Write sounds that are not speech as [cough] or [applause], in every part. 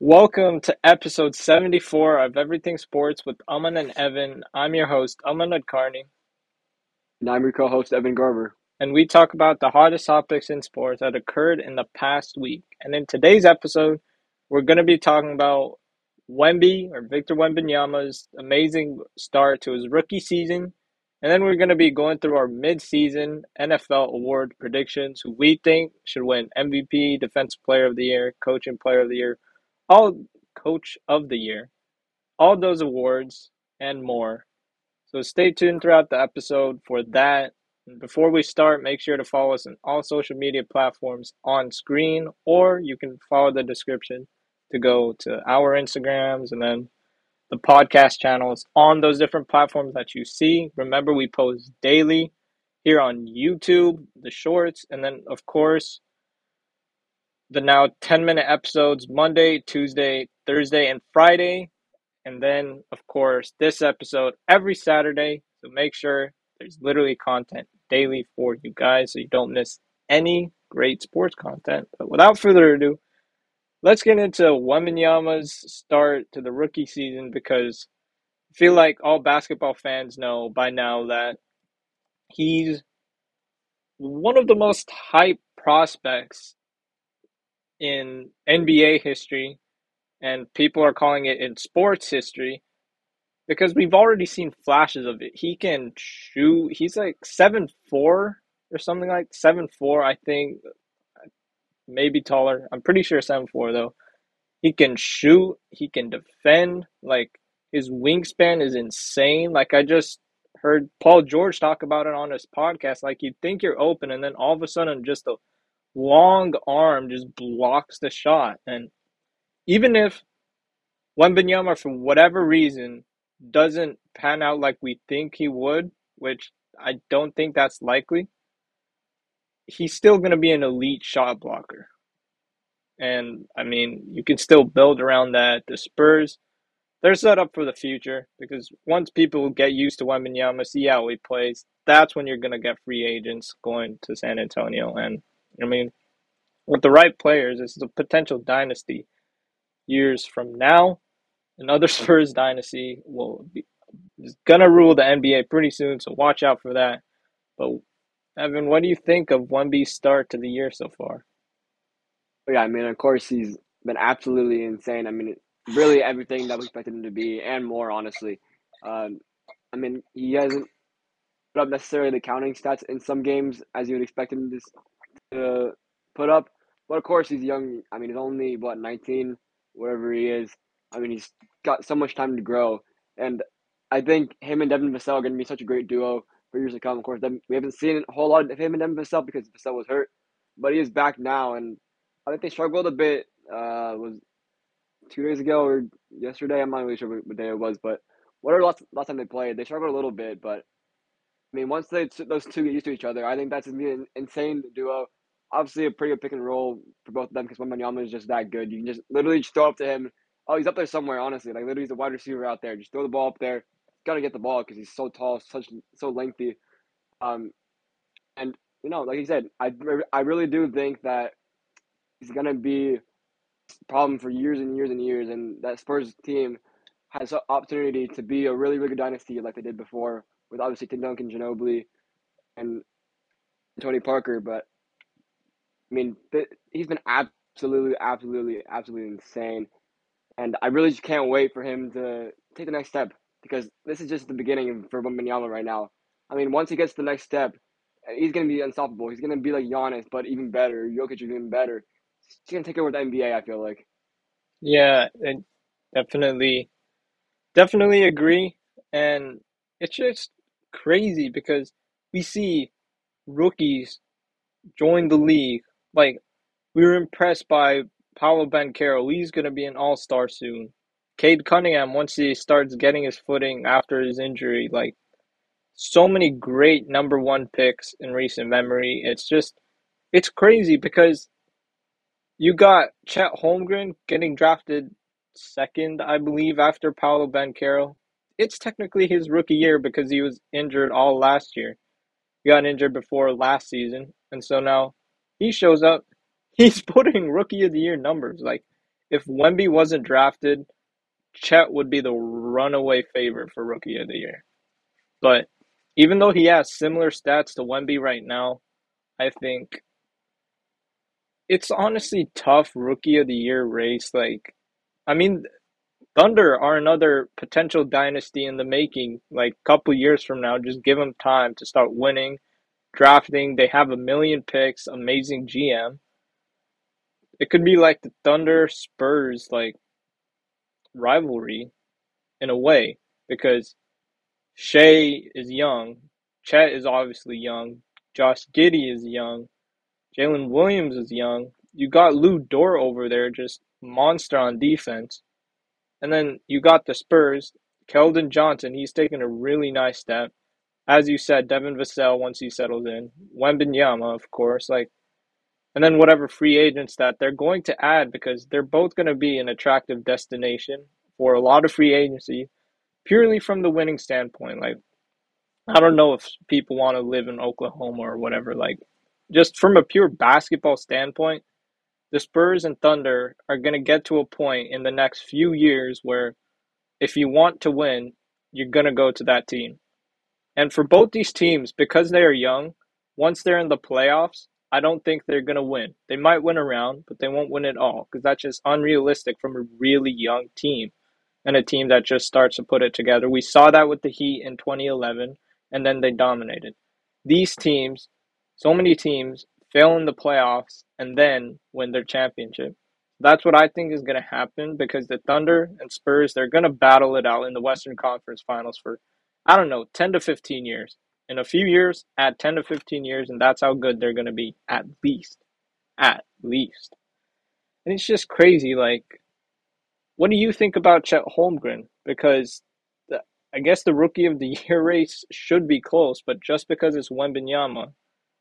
Welcome to episode 74 of Everything Sports with Aman and Evan. I'm your host, Aman Nadkarni, And I'm your co-host Evan Garber. and we talk about the hottest topics in sports that occurred in the past week. And in today's episode, we're going to be talking about Wemby or Victor Wembanyama's amazing start to his rookie season. And then we're going to be going through our mid-season NFL award predictions, who we think should win MVP, Defensive Player of the Year, Coaching Player of the Year, all Coach of the Year, all those awards and more. So stay tuned throughout the episode for that. Before we start, make sure to follow us on all social media platforms on screen, or you can follow the description to go to our Instagrams and then the podcast channels on those different platforms that you see. Remember, we post daily here on YouTube, the shorts, and then, of course, the now 10 minute episodes Monday, Tuesday, Thursday, and Friday. And then, of course, this episode every Saturday. So make sure there's literally content daily for you guys so you don't miss any great sports content. But without further ado, let's get into Wembanyama's start to the rookie season because I feel like all basketball fans know by now that he's one of the most hyped prospects in NBA history, and people are calling it in sports history because we've already seen flashes of it. He can shoot. He's like seven four or something like seven four. I think maybe taller. I'm pretty sure seven four though. He can shoot. He can defend. Like his wingspan is insane. Like I just heard Paul George talk about it on his podcast. Like you think you're open, and then all of a sudden, just a long arm just blocks the shot. And even if Wembanyama, for whatever reason, doesn't pan out like we think he would, which I don't think that's likely, he's still going to be an elite shot blocker. And I mean, you can still build around that. The Spurs, they're set up for the future because once people get used to Wembanyama, see how he plays, that's when you're going to get free agents going to San Antonio. And I mean, with the right players, this is a potential dynasty years from now. Another [laughs] Spurs dynasty will be is gonna rule the NBA pretty soon, so watch out for that. But Evan, what do you think of Wemby's start to the year so far? Yeah, I mean, of course, he's been absolutely insane. I mean, really everything that we expected him to be and more, honestly. Um, I mean, he hasn't put up necessarily the counting stats in some games as you would expect him to, to put up. But of course, he's young. I mean, he's only, what, 19, whatever he is. I mean, he's got so much time to grow. And I think him and Devin Vassell are going to be such a great duo for years to come. Of course, we haven't seen a whole lot of him and Devin Vassell because Vassell was hurt, but he is back now. And I think they struggled a bit. Uh, was two days ago or yesterday? I'm not really sure what day it was, but whatever last last time they played, they struggled a little bit. But I mean, once they those two get used to each other, I think that's an insane duo. Obviously, a pretty good pick and roll for both of them because Wembanyama is just that good. You can just literally just throw up to him. Oh, he's up there somewhere. Honestly, like literally, he's a wide receiver out there. Just throw the ball up there. Gotta get the ball because he's so tall, such so lengthy. Um, and you know, like you said, I I really do think that he's gonna be problem for years and years and years, and that Spurs team has an opportunity to be a really really good dynasty like they did before with obviously Tim Duncan, Ginobili, and Tony Parker. But I mean, he's been absolutely, absolutely, absolutely insane, and I really just can't wait for him to take the next step because this is just the beginning for Wembanyama right now. I mean, once he gets the next step, he's gonna be unstoppable. He's gonna be like Giannis, but even better. Jokic is even better. He's gonna take over the NBA. I feel like. Yeah, and definitely, definitely agree. And it's just crazy because we see rookies join the league. Like we were impressed by Paolo Banchero. He's gonna be an all star soon. Cade Cunningham, once he starts getting his footing after his injury, like so many great number one picks in recent memory. It's just, it's crazy because you got Chet Holmgren getting drafted second, I believe, after Paolo Banchero. It's technically his rookie year because he was injured all last year. He got injured before last season, and so now he shows up. [laughs] He's putting rookie of the year numbers. Like, if Wemby wasn't drafted, Chet would be the runaway favorite for rookie of the year. But even though he has similar stats to Wemby right now, I think it's honestly tough rookie of the year race. Like, I mean, Thunder are another potential dynasty in the making. Like, couple years from now, just give them time to start winning, drafting. They have a million picks, amazing GM. It could be like the Thunder Spurs like rivalry in a way because Shai is young, Chet is obviously young, Josh Giddey is young, Jalen Williams is young. You got Lu Dort over there, just monster on defense. And then you got the Spurs, Keldon Johnson, he's taken a really nice step. As you said, Devin Vassell once he settles in. Wembanyama, of course, like and then whatever free agents that they're going to add because they're both going to be an attractive destination for a lot of free agency purely from the winning standpoint like I don't know if people want to live in Oklahoma or whatever like just from a pure basketball standpoint, the Spurs and Thunder are going to get to a point in the next few years where if you want to win, you're going to go to that team. And for both these teams, because they are young, once they're in the playoffs, I don't think they're going to win. They might win a round, but they won't win it all because that's just unrealistic from a really young team and a team that just starts to put it together. We saw that with the Heat in 2011, and then they dominated. These teams so many teams fail in the playoffs and then win their championship. That's what I think is going to happen because the Thunder and Spurs, they're going to battle it out in the Western Conference Finals for, I don't know, 10 to 15 years. In a few years, add 10 to 15 years, and that's how good they're going to be, at least. At least. And it's just crazy. Like, what do you think about Chet Holmgren? Because the, I guess the rookie of the [laughs] year race should be close, but just because it's Wembanyama,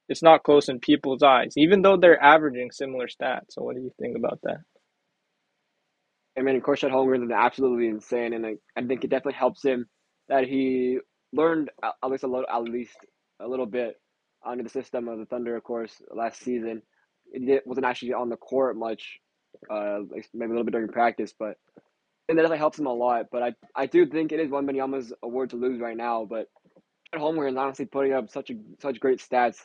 it's not close in people's eyes, even though they're averaging similar stats. So, what do you think about that? I mean, of course, Chet Holmgren is absolutely insane, and I, I think it definitely helps him that he learned at least a little, at least a little bit under the system of the Thunder. Of course, last season, it wasn't actually on the court much, uh, maybe a little bit during practice, but and that definitely helps him a lot. But I, I do think it is Wembanyama's award to lose right now. But Holmgren is honestly putting up such a such great stats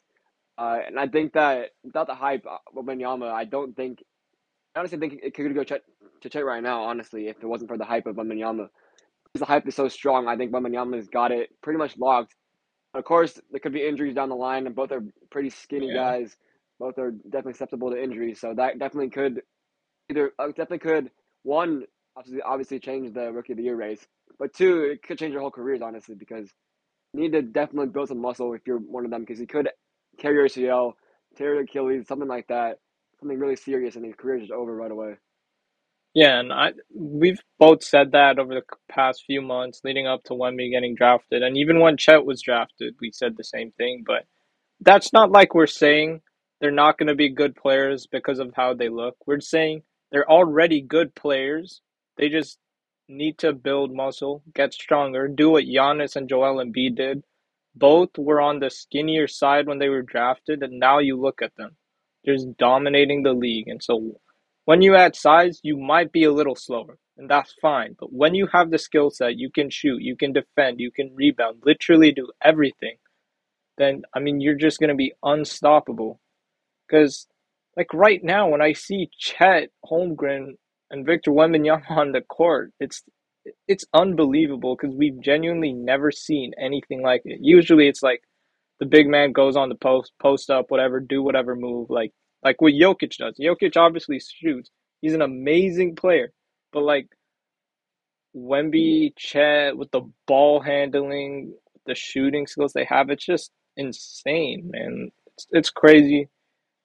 uh, and I think that without the hype, uh, Wembanyama, I don't think, I honestly think it could go Chet, to Chet right now, honestly, if it wasn't for the hype of Wembanyama. The hype is so strong, I think Wembanyama's got it pretty much locked. Of course, there could be injuries down the line, and both are pretty skinny yeah. guys. Both are definitely susceptible to injuries, so that definitely could either uh, definitely could one obviously obviously change the rookie of the year race, but two it could change your whole careers honestly because you need to definitely build some muscle if you're one of them because he could tear your ACL, tear your Achilles, something like that, something really serious, and his career is just over right away. Yeah, and I we've both said that over the past few months leading up to Wemby getting drafted, and even when Chet was drafted, we said the same thing. But that's not like we're saying they're not going to be good players because of how they look. We're saying they're already good players. They just need to build muscle, get stronger, do what Giannis and Joel Embiid did, both were on the skinnier side when they were drafted, and now you look at them. They're just dominating the league. And so when you add size, you might be a little slower, and that's fine. But when you have the skill set, you can shoot, you can defend, you can rebound, literally do everything, then, I mean, you're just going to be unstoppable. Because, like, right now, when I see Chet Holmgren and Victor Wembanyama on the court, it's it's unbelievable because we've genuinely never seen anything like it. Usually, it's like the big man goes on the post, post up, whatever, do whatever move, like like what Jokic does. Jokic obviously shoots. He's an amazing player, but like Wemby, Chet with the ball handling, the shooting skills they have, it's just insane, man. It's, it's crazy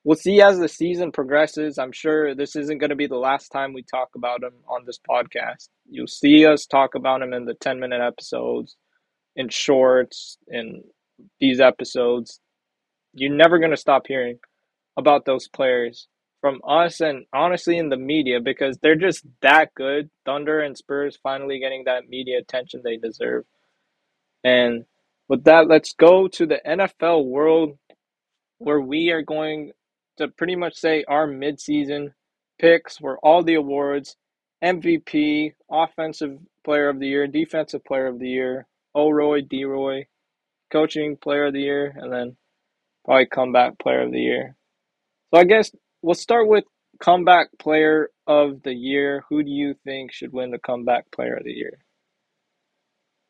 we'll see as the season progresses. I'm sure this isn't going to be the last time we talk about him on this podcast. You'll see us talk about him in the 10 minute episodes, in shorts, in these episodes. You're never going to stop hearing about those players from us and honestly in the media because they're just that good. Thunder and Spurs finally getting that media attention they deserve. And with that, let's go to the NFL world where we are going to pretty much say our midseason picks for all the awards MVP, Offensive Player of the Year, Defensive Player of the Year, O Roy, D Roy, Coaching Player of the Year, and then probably Comeback Player of the Year. So I guess we'll start with Comeback Player of the Year. Who do you think should win the Comeback Player of the Year?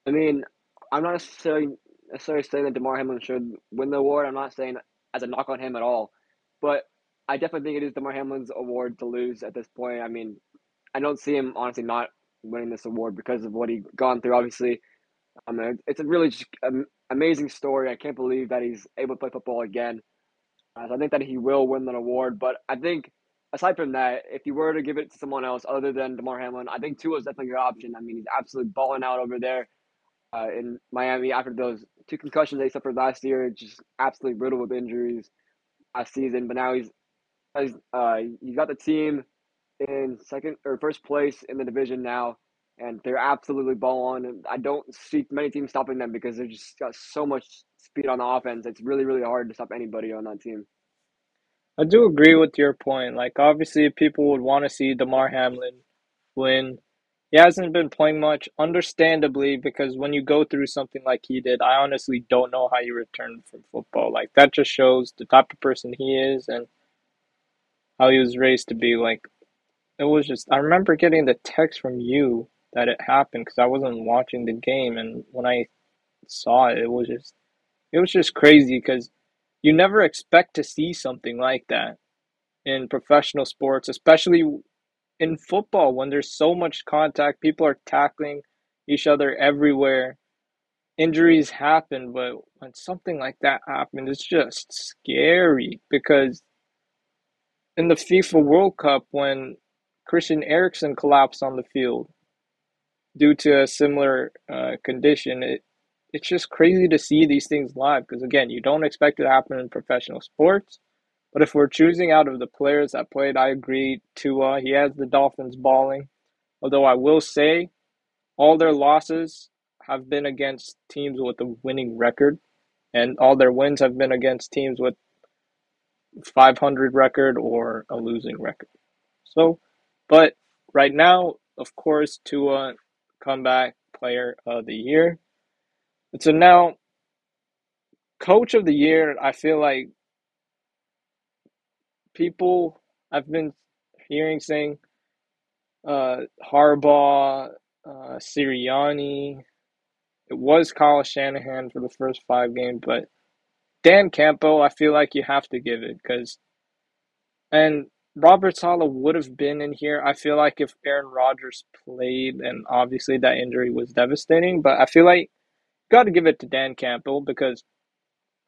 I mean, I'm not necessarily necessarily saying that Damar Hamlin should win the award. I'm not saying as a knock on him at all, but I definitely think it is Damar Hamlin's award to lose at this point. I mean, I don't see him honestly not winning this award because of what he's gone through. Obviously, I mean, it's a really just amazing story. I can't believe that he's able to play football again. Uh, so I think that he will win that award. But I think aside from that, if you were to give it to someone else other than Damar Hamlin, I think Tua is definitely good option. I mean, he's absolutely balling out over there uh, in Miami after those two concussions they suffered last year, just absolutely riddled with injuries last season. But now he's he's uh, he's got the team in second or first place in the division now, and they're absolutely balling. And I don't see many teams stopping them because they're just got so much speed on the offense. It's really really hard to stop anybody on that team. I do agree with your point. Like obviously, people would want to see Damar Hamlin win he hasn't been playing much, understandably, because when you go through something like he did, I honestly don't know how you return from football. Like that just shows the type of person he is and how he was raised to be. Like it was just I remember getting the text from you that it happened because I wasn't watching the game, and when I saw it, it was just it was just crazy because you never expect to see something like that in professional sports, especially in football when there's so much contact, people are tackling each other everywhere. Injuries happen, but when something like that happens, it's just scary because in the FIFA World Cup, when Christian Eriksen collapsed on the field due to a similar uh, condition, it it's just crazy to see these things live because again, you don't expect it to happen in professional sports. But if we're choosing out of the players that played, I agree. Tua, he has the Dolphins balling. Although I will say, all their losses have been against teams with a winning record, and all their wins have been against teams with 500 record or a losing record. So, but right now, of course, Tua comeback player of the year. So now, coach of the year, I feel like people I've been hearing saying uh, Harbaugh, uh, Sirianni. It was Kyle Shanahan for the first five games, but Dan Campbell, I feel like you have to give it because, and Robert Saleh would have been in here. I feel like if Aaron Rodgers played, and obviously that injury was devastating, but I feel like got to give it to Dan Campbell because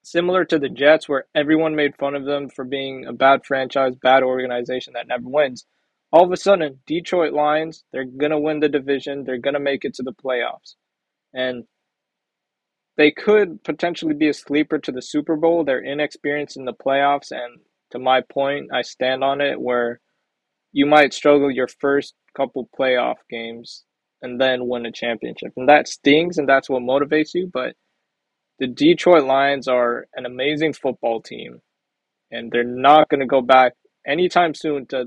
similar to the Jets, where everyone made fun of them for being a bad franchise, bad organization that never wins. All of a sudden, Detroit Lions, they're going to win the division. They're going to make it to the playoffs. And they could potentially be a sleeper to the Super Bowl. They're inexperienced in the playoffs. And to my point, I stand on it where you might struggle your first couple playoff games and then win a championship. And that stings and that's what motivates you. But the Detroit Lions are an amazing football team, and they're not going to go back anytime soon to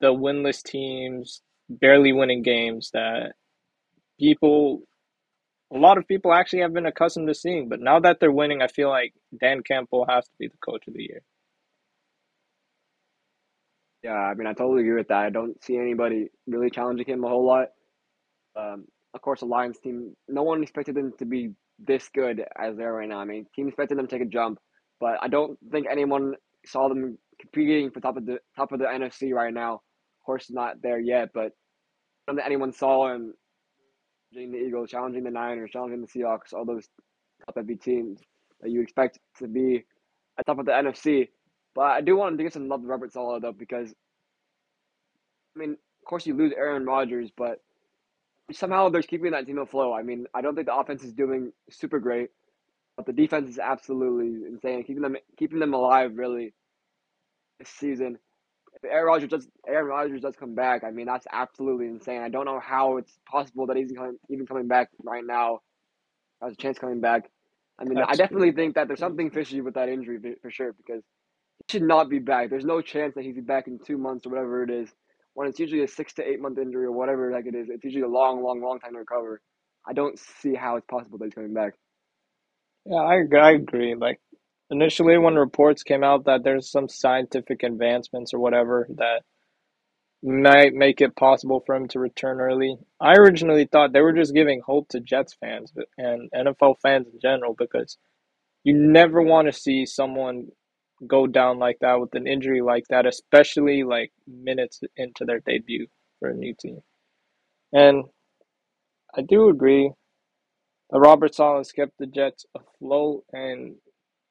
the winless teams, barely winning games that people, a lot of people actually have been accustomed to seeing. But now that they're winning, I feel like Dan Campbell has to be the coach of the year. Yeah, I mean, I totally agree with that. I don't see anybody really challenging him a whole lot. Um, of course, the Lions team, no one expected them to be this good as they are right now. I mean, teams expected them to take a jump, but I don't think anyone saw them competing for top of the top of the NFC right now. Of course, not there yet, but don't think anyone saw them challenging the Eagles, challenging the Niners, challenging the Seahawks, all those top heavy teams that you expect to be at top of the NFC. But I do want to give some love to Robert Saleh though, because I mean, of course you lose Aaron Rodgers, but somehow they're keeping that team afloat. I mean, I don't think the offense is doing super great, but the defense is absolutely insane, keeping them keeping them alive really this season. If Aaron Rodgers does Aaron Rodgers does come back, I mean that's absolutely insane. I don't know how it's possible that he's even coming back right now. Has a chance coming back. I mean, absolutely. I definitely think that there's something fishy with that injury for sure because he should not be back. There's no chance that he'd be back in two months or whatever it is. When it's usually a six to eight month injury or whatever like it is, it's usually a long, long, long time to recover. I don't see how it's possible that he's coming back. Yeah, I I agree. Like initially, when reports came out that there's some scientific advancements or whatever that might make it possible for him to return early, I originally thought they were just giving hope to Jets fans and NFL fans in general because you never want to see someone go down like that with an injury like that, especially like minutes into their debut for a new team. And I do agree that Robert Saleh kept the Jets afloat, and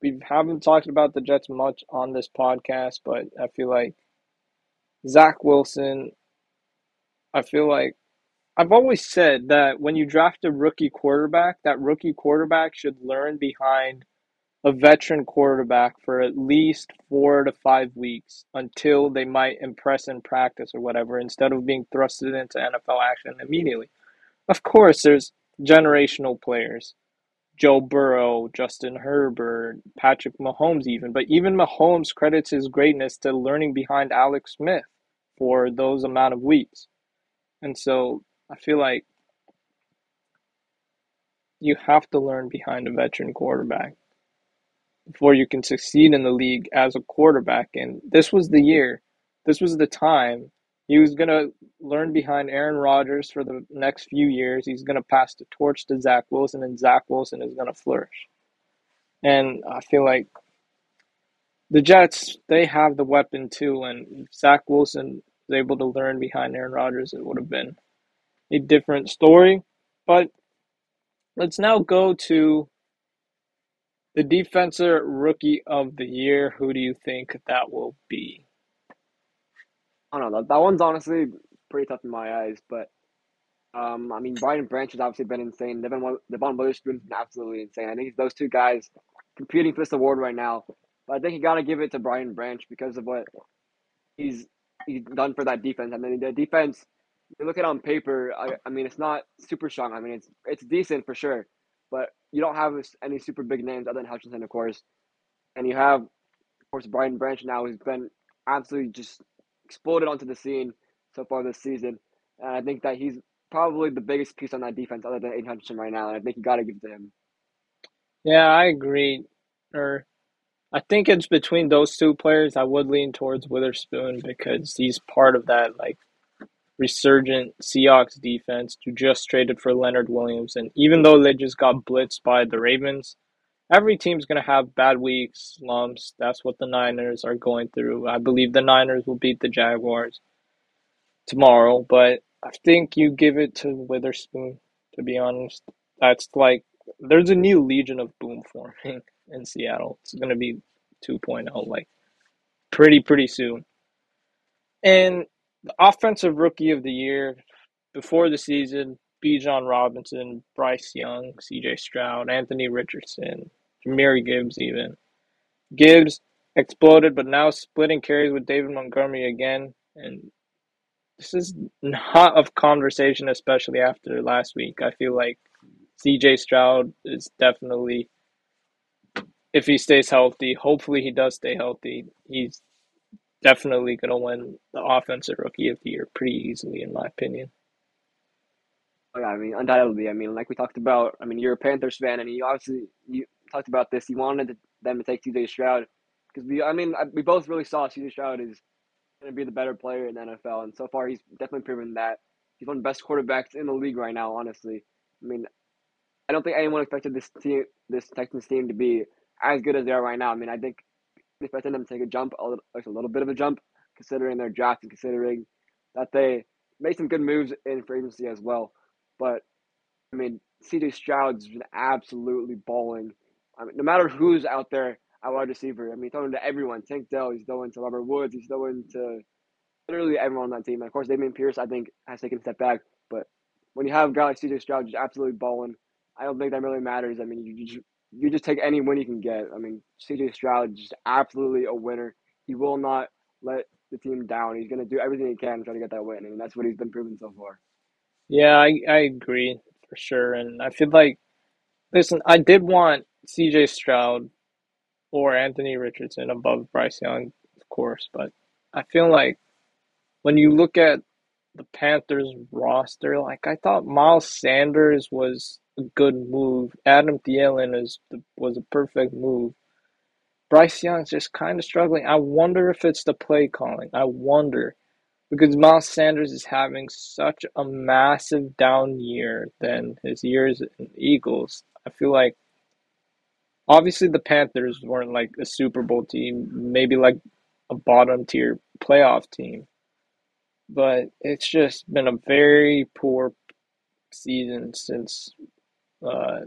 we haven't talked about the Jets much on this podcast, but I feel like Zach Wilson, I feel like I've always said that when you draft a rookie quarterback, that rookie quarterback should learn behind a veteran quarterback for at least four to five weeks until they might impress in practice or whatever, instead of being thrusted into NFL action immediately. Of course, there's generational players. Joe Burrow, Justin Herbert, Patrick Mahomes, even. But even Mahomes credits his greatness to learning behind Alex Smith for those amount of weeks. And so I feel like you have to learn behind a veteran quarterback before you can succeed in the league as a quarterback. And this was the year, this was the time. He was going to learn behind Aaron Rodgers for the next few years. He's going to pass the torch to Zach Wilson, and Zach Wilson is going to flourish. And I feel like the Jets, they have the weapon too. And Zach Wilson was able to learn behind Aaron Rodgers, it would have been a different story. But let's now go to the defensive rookie of the year. Who do you think that will be? I don't know. That, that one's honestly pretty tough in my eyes, but um, I mean, Brian Branch has obviously been insane. Devon, Devon Witherspoon's been absolutely insane. I think those two guys competing for this award right now. But I think you got to give it to Brian Branch because of what he's he's done for that defense. I mean, the defense, you look at it on paper, I, I mean, it's not super strong. I mean, it's it's decent for sure, but you don't have any super big names other than Hutchinson, of course. And you have, of course, Brian Branch now, who's been absolutely just exploded onto the scene so far this season. And I think that he's probably the biggest piece on that defense other than Aidan Hutchinson right now. And I think you got to give it to him. Yeah, I agree. Or I think it's between those two players. I would lean towards Witherspoon because he's part of that like resurgent Seahawks defense who just traded for Leonard Williams. And even though they just got blitzed by the Ravens, every team's going to have bad weeks, slumps. That's what the Niners are going through. I believe the Niners will beat the Jaguars tomorrow, but I think you give it to Witherspoon, to be honest. That's like, there's a new Legion of Boom forming [laughs] in Seattle. It's going to be 2.0, like, pretty, pretty soon. And the offensive rookie of the year before the season, Bijan Robinson, Bryce Young, CJ Stroud, Anthony Richardson, Jahmyr Gibbs even. Gibbs exploded, but now splitting carries with David Montgomery again. And this is not of conversation, especially after last week. I feel like CJ Stroud is definitely, if he stays healthy, hopefully he does stay healthy, he's definitely going to win the Offensive Rookie of the Year pretty easily, in my opinion. Oh, yeah, I mean, undoubtedly. I mean, like we talked about, I mean, you're a Panthers fan, and you obviously you talked about this. You wanted them to take CJ Stroud because we, I mean, we both really saw CJ Stroud is going to be the better player in the NFL, and so far he's definitely proven that. He's one of the best quarterbacks in the league right now. Honestly, I mean, I don't think anyone expected this team, this Texans team, to be as good as they are right now. I mean, I think expected them to take a jump, a little, a little bit of a jump, considering their draft and considering that they made some good moves in free agency as well. But I mean, CJ Stroud's been absolutely balling. I mean, no matter who's out there at wide receiver, I mean, throwing to everyone. Tank Dell, he's throwing to Robert Woods, he's throwing to literally everyone on that team. And of course, Dameon Pierce, I think, has taken a step back. But when you have a guy like CJ Stroud just absolutely balling, I don't think that really matters. I mean, you just, you just take any win you can get. I mean, CJ Stroud is just absolutely a winner. He will not let the team down. He's going to do everything he can to try to get that win, and that's what he's been proving so far. Yeah, I, I agree for sure. And I feel like, listen, I did want CJ Stroud or Anthony Richardson above Bryce Young, of course. But I feel like when you look at the Panthers roster, like I thought Miles Sanders was a good move. Adam Thielen is was a perfect move. Bryce Young's just kind of struggling. I wonder if it's the play calling. I wonder because Miles Sanders is having such a massive down year than his years in Eagles. I feel like obviously the Panthers weren't like a Super Bowl team, maybe like a bottom tier playoff team. But it's just been a very poor season since uh,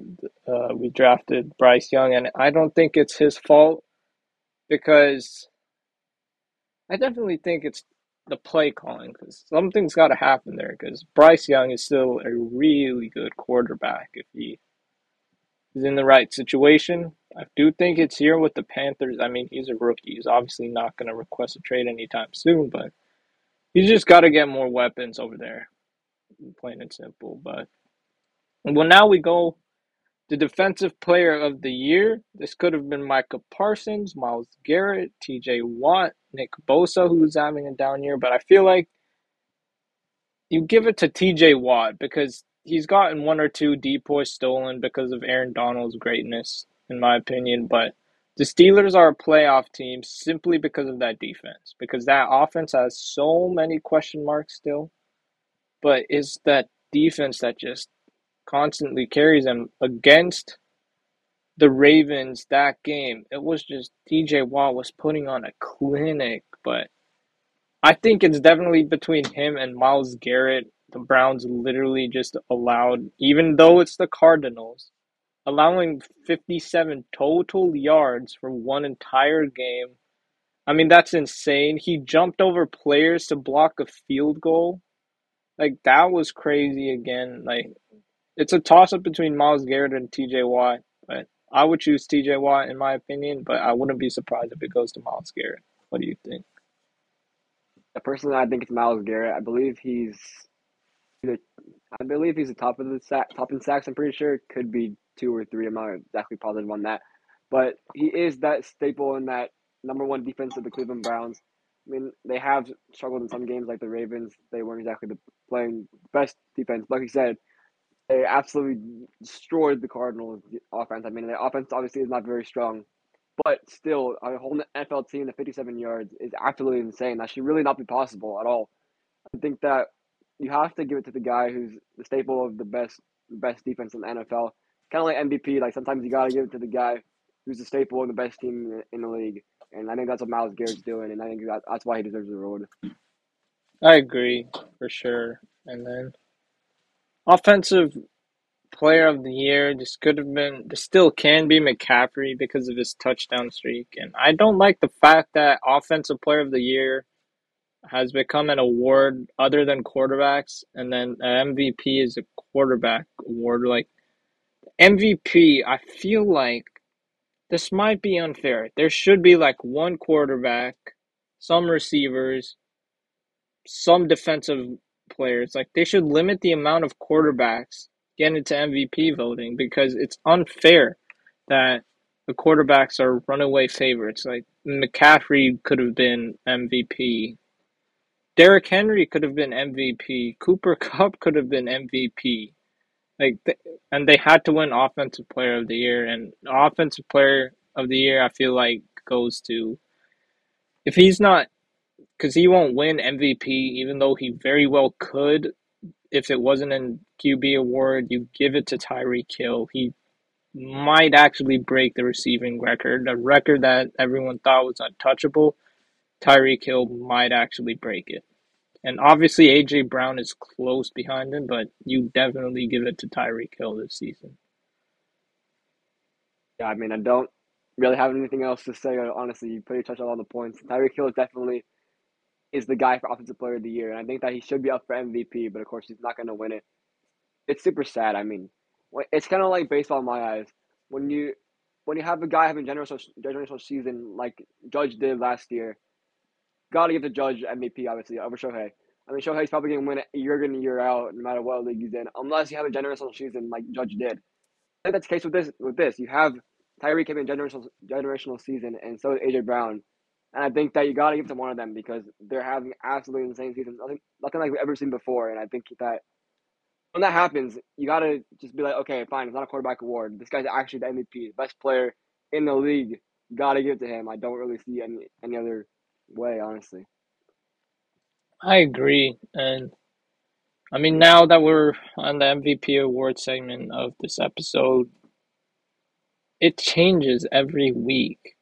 uh, we drafted Bryce Young, and I don't think it's his fault because I definitely think it's the play calling because something's got to happen there because Bryce Young is still a really good quarterback if he is in the right situation. I do think it's here with the Panthers. I mean, he's a rookie. He's obviously not going to request a trade anytime soon, but he's just got to get more weapons over there, plain and simple. But well, now we go the defensive player of the year. This could have been Micah Parsons, Myles Garrett, TJ Watt, Nick Bosa, who's having a down year. But I feel like you give it to TJ Watt because he's gotten one or two depoys stolen because of Aaron Donald's greatness, in my opinion. But the Steelers are a playoff team simply because of that defense, because that offense has so many question marks still. But it's that defense that just constantly carries them against the Ravens that game. It was just TJ Watt was putting on a clinic, but I think it's definitely between him and Myles Garrett. The Browns literally just allowed, even though it's the Cardinals, allowing 57 total yards for one entire game. I mean, that's insane. He jumped over players to block a field goal. Like, that was crazy again. Like, it's a toss up between Myles Garrett and TJ Watt, but I would choose TJ Watt in my opinion, but I wouldn't be surprised if it goes to Myles Garrett. What do you think? Personally, I think it's Myles Garrett. I believe he's I believe he's the top of the sack, top in sacks. I'm pretty sure could be two or three. I'm not exactly positive on that, but he is that staple in that number one defense of the Cleveland Browns. I mean, they have struggled in some games like the Ravens. They weren't exactly the playing best defense. Like you said, they absolutely destroyed the Cardinals offense. I mean, the offense obviously is not very strong, but still, a whole NFL team to 57 yards is absolutely insane. That should really not be possible at all. I think that you have to give it to the guy who's the staple of the best best defense in the NFL. Kind of like MVP. Like sometimes you got to give it to the guy who's the staple of the best team in the league. And I think that's what Myles Garrett's doing, and I think that, that's why he deserves the reward. I agree for sure. And then Offensive player of the year, this could have been, still can be McCaffrey because of his touchdown streak. And I don't like the fact that offensive player of the year has become an award other than quarterbacks, and then MVP is a quarterback award. Like MVP, I feel like this might be unfair. There should be like one quarterback, some receivers, some defensive players. Like they should limit the amount of quarterbacks getting into MVP voting because it's unfair that the quarterbacks are runaway favorites. Like McCaffrey could have been MVP. Derrick Henry could have been MVP. Cooper [laughs] Kupp could have been MVP. Like, and they had to win Offensive Player of the Year, and Offensive Player of the Year, I feel like goes to if he's not because he won't win MVP, even though he very well could. If it wasn't an QB award, you give it to Tyreek Hill. He might actually break the receiving record, a record that everyone thought was untouchable. Tyreek Hill might actually break it. And obviously, AJ Brown is close behind him, but you definitely give it to Tyreek Hill this season. Yeah, I mean, I don't really have anything else to say. Honestly, you pretty touched on all the points. Tyreek Hill definitely is the guy for Offensive Player of the Year, and I think that he should be up for MVP, but of course he's not going to win it. It's super sad. I mean, it's kind of like baseball in my eyes. When you when you have a guy having generational generational season like Judge did last year, gotta give the Judge MVP obviously over Shohei. I mean, Shohei's probably gonna win it year in year out, no matter what league he's in, unless you have a generational season like Judge did. I think that's the case with this. With this, you have Tyreek having a generational generational season, and so is AJ Brown. And I think that you got to give to one of them because they're having absolutely insane seasons, nothing, nothing like we've ever seen before. And I think that when that happens, you got to just be like, okay, fine, it's not a quarterback award. This guy's actually the MVP, best player in the league. Got to give it to him. I don't really see any any other way, honestly. I agree, and I mean now that we're on the MVP award segment of this episode, it changes every week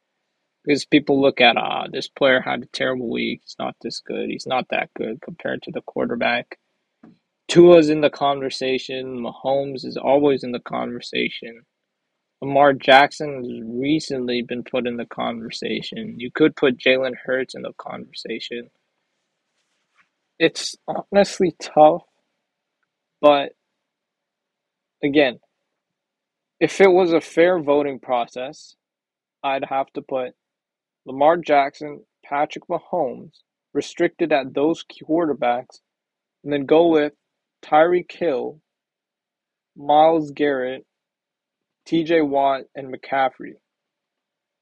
because people look at ah this player had a terrible week. He's not this good. He's not that good compared to the quarterback. Tua's in the conversation. Mahomes is always in the conversation. Lamar Jackson has recently been put in the conversation. You could put Jalen Hurts in the conversation. It's honestly tough, but again, if it was a fair voting process, I'd have to put Lamar Jackson, Patrick Mahomes, restricted at those quarterbacks, and then go with Tyreek Hill, Myles Garrett, TJ Watt, and McCaffrey.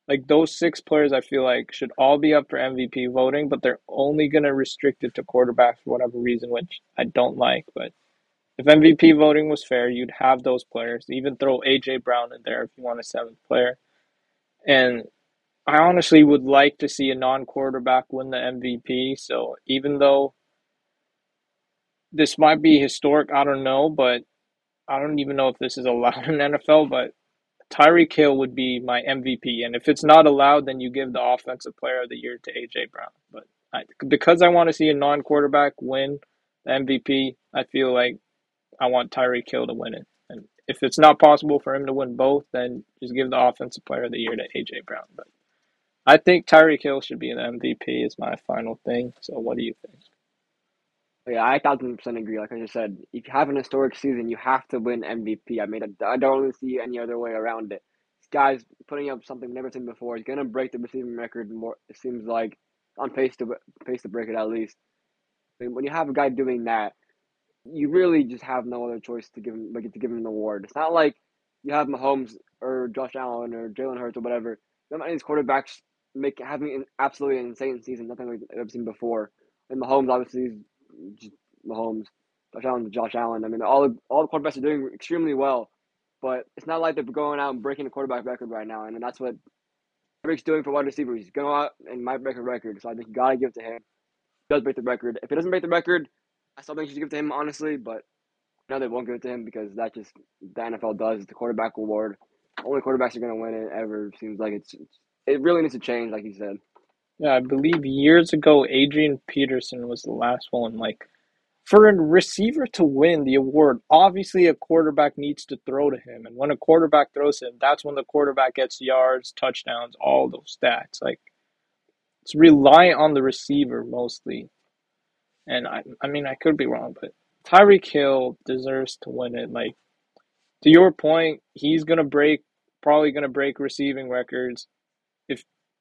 Like those six players, I feel like should all be up for MVP voting, but they're only going to restrict it to quarterbacks for whatever reason, which I don't like. But if MVP voting was fair, you'd have those players. Even throw AJ Brown in there if you want a seventh player. And I honestly would like to see a non-quarterback win the MVP. So even though this might be historic, I don't know, but I don't even know if this is allowed [laughs] in NFL, but Tyreek Hill would be my MVP. And if it's not allowed, then you give the offensive player of the year to AJ Brown. But I, because I want to see a non-quarterback win the MVP, I feel like I want Tyreek Hill to win it. And if it's not possible for him to win both, then just give the offensive player of the year to AJ Brown. But I think Tyreek Hill should be an MVP is my final thing. So what do you think? Yeah, I thousand percent agree. Like I just said, if you have an historic season, you have to win MVP. I mean, I don't really see any other way around it. This guy's putting up something never seen before. He's gonna break the receiving record. More, it seems like on pace to pace to break it at least. I mean, when you have a guy doing that, you really just have no other choice to give him like to give him an award. It's not like you have Mahomes or Josh Allen or Jalen Hurts or whatever. None of these quarterbacks make having an absolutely insane season, nothing like I've seen before. And Mahomes obviously Mahomes, Josh Allen, Josh Allen. I mean, all the, all the quarterbacks are doing extremely well, but it's not like they're going out and breaking the quarterback record right now, and that's what Rick's doing for wide receiver. He's going out and might break a record, so I think you gotta give it to him. He does break the record. If he doesn't break the record, I still think you should give it to him, honestly, but no, they won't give it to him because that just the NFL does. It's the quarterback award. Only quarterbacks are gonna win it ever. Seems like it's it really needs to change, like you said. Yeah, I believe years ago, Adrian Peterson was the last one. Like, for a receiver to win the award, obviously a quarterback needs to throw to him. And when a quarterback throws him, that's when the quarterback gets yards, touchdowns, all those stats. Like, it's reliant on the receiver mostly. And I, I mean, I could be wrong, but Tyreek Hill deserves to win it. Like, to your point, he's going to break, probably going to break receiving records.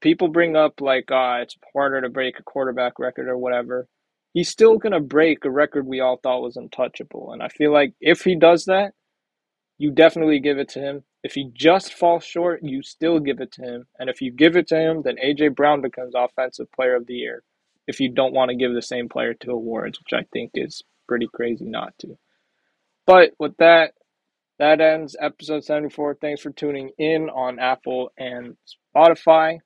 People bring up like uh, it's harder to break a quarterback record or whatever, he's still gonna break a record we all thought was untouchable. And I feel like if he does that, you definitely give it to him. If he just falls short, you still give it to him. And if you give it to him, then AJ Brown becomes offensive player of the year. If you don't want to give the same player two awards, which I think is pretty crazy not to. But with that, that ends episode 74. Thanks for tuning in on Apple and Spotify.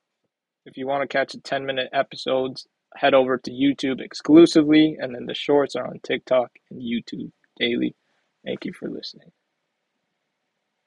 If you want to catch the 10 minute episodes, head over to YouTube exclusively, and then the shorts are on TikTok and YouTube daily. Thank you for listening.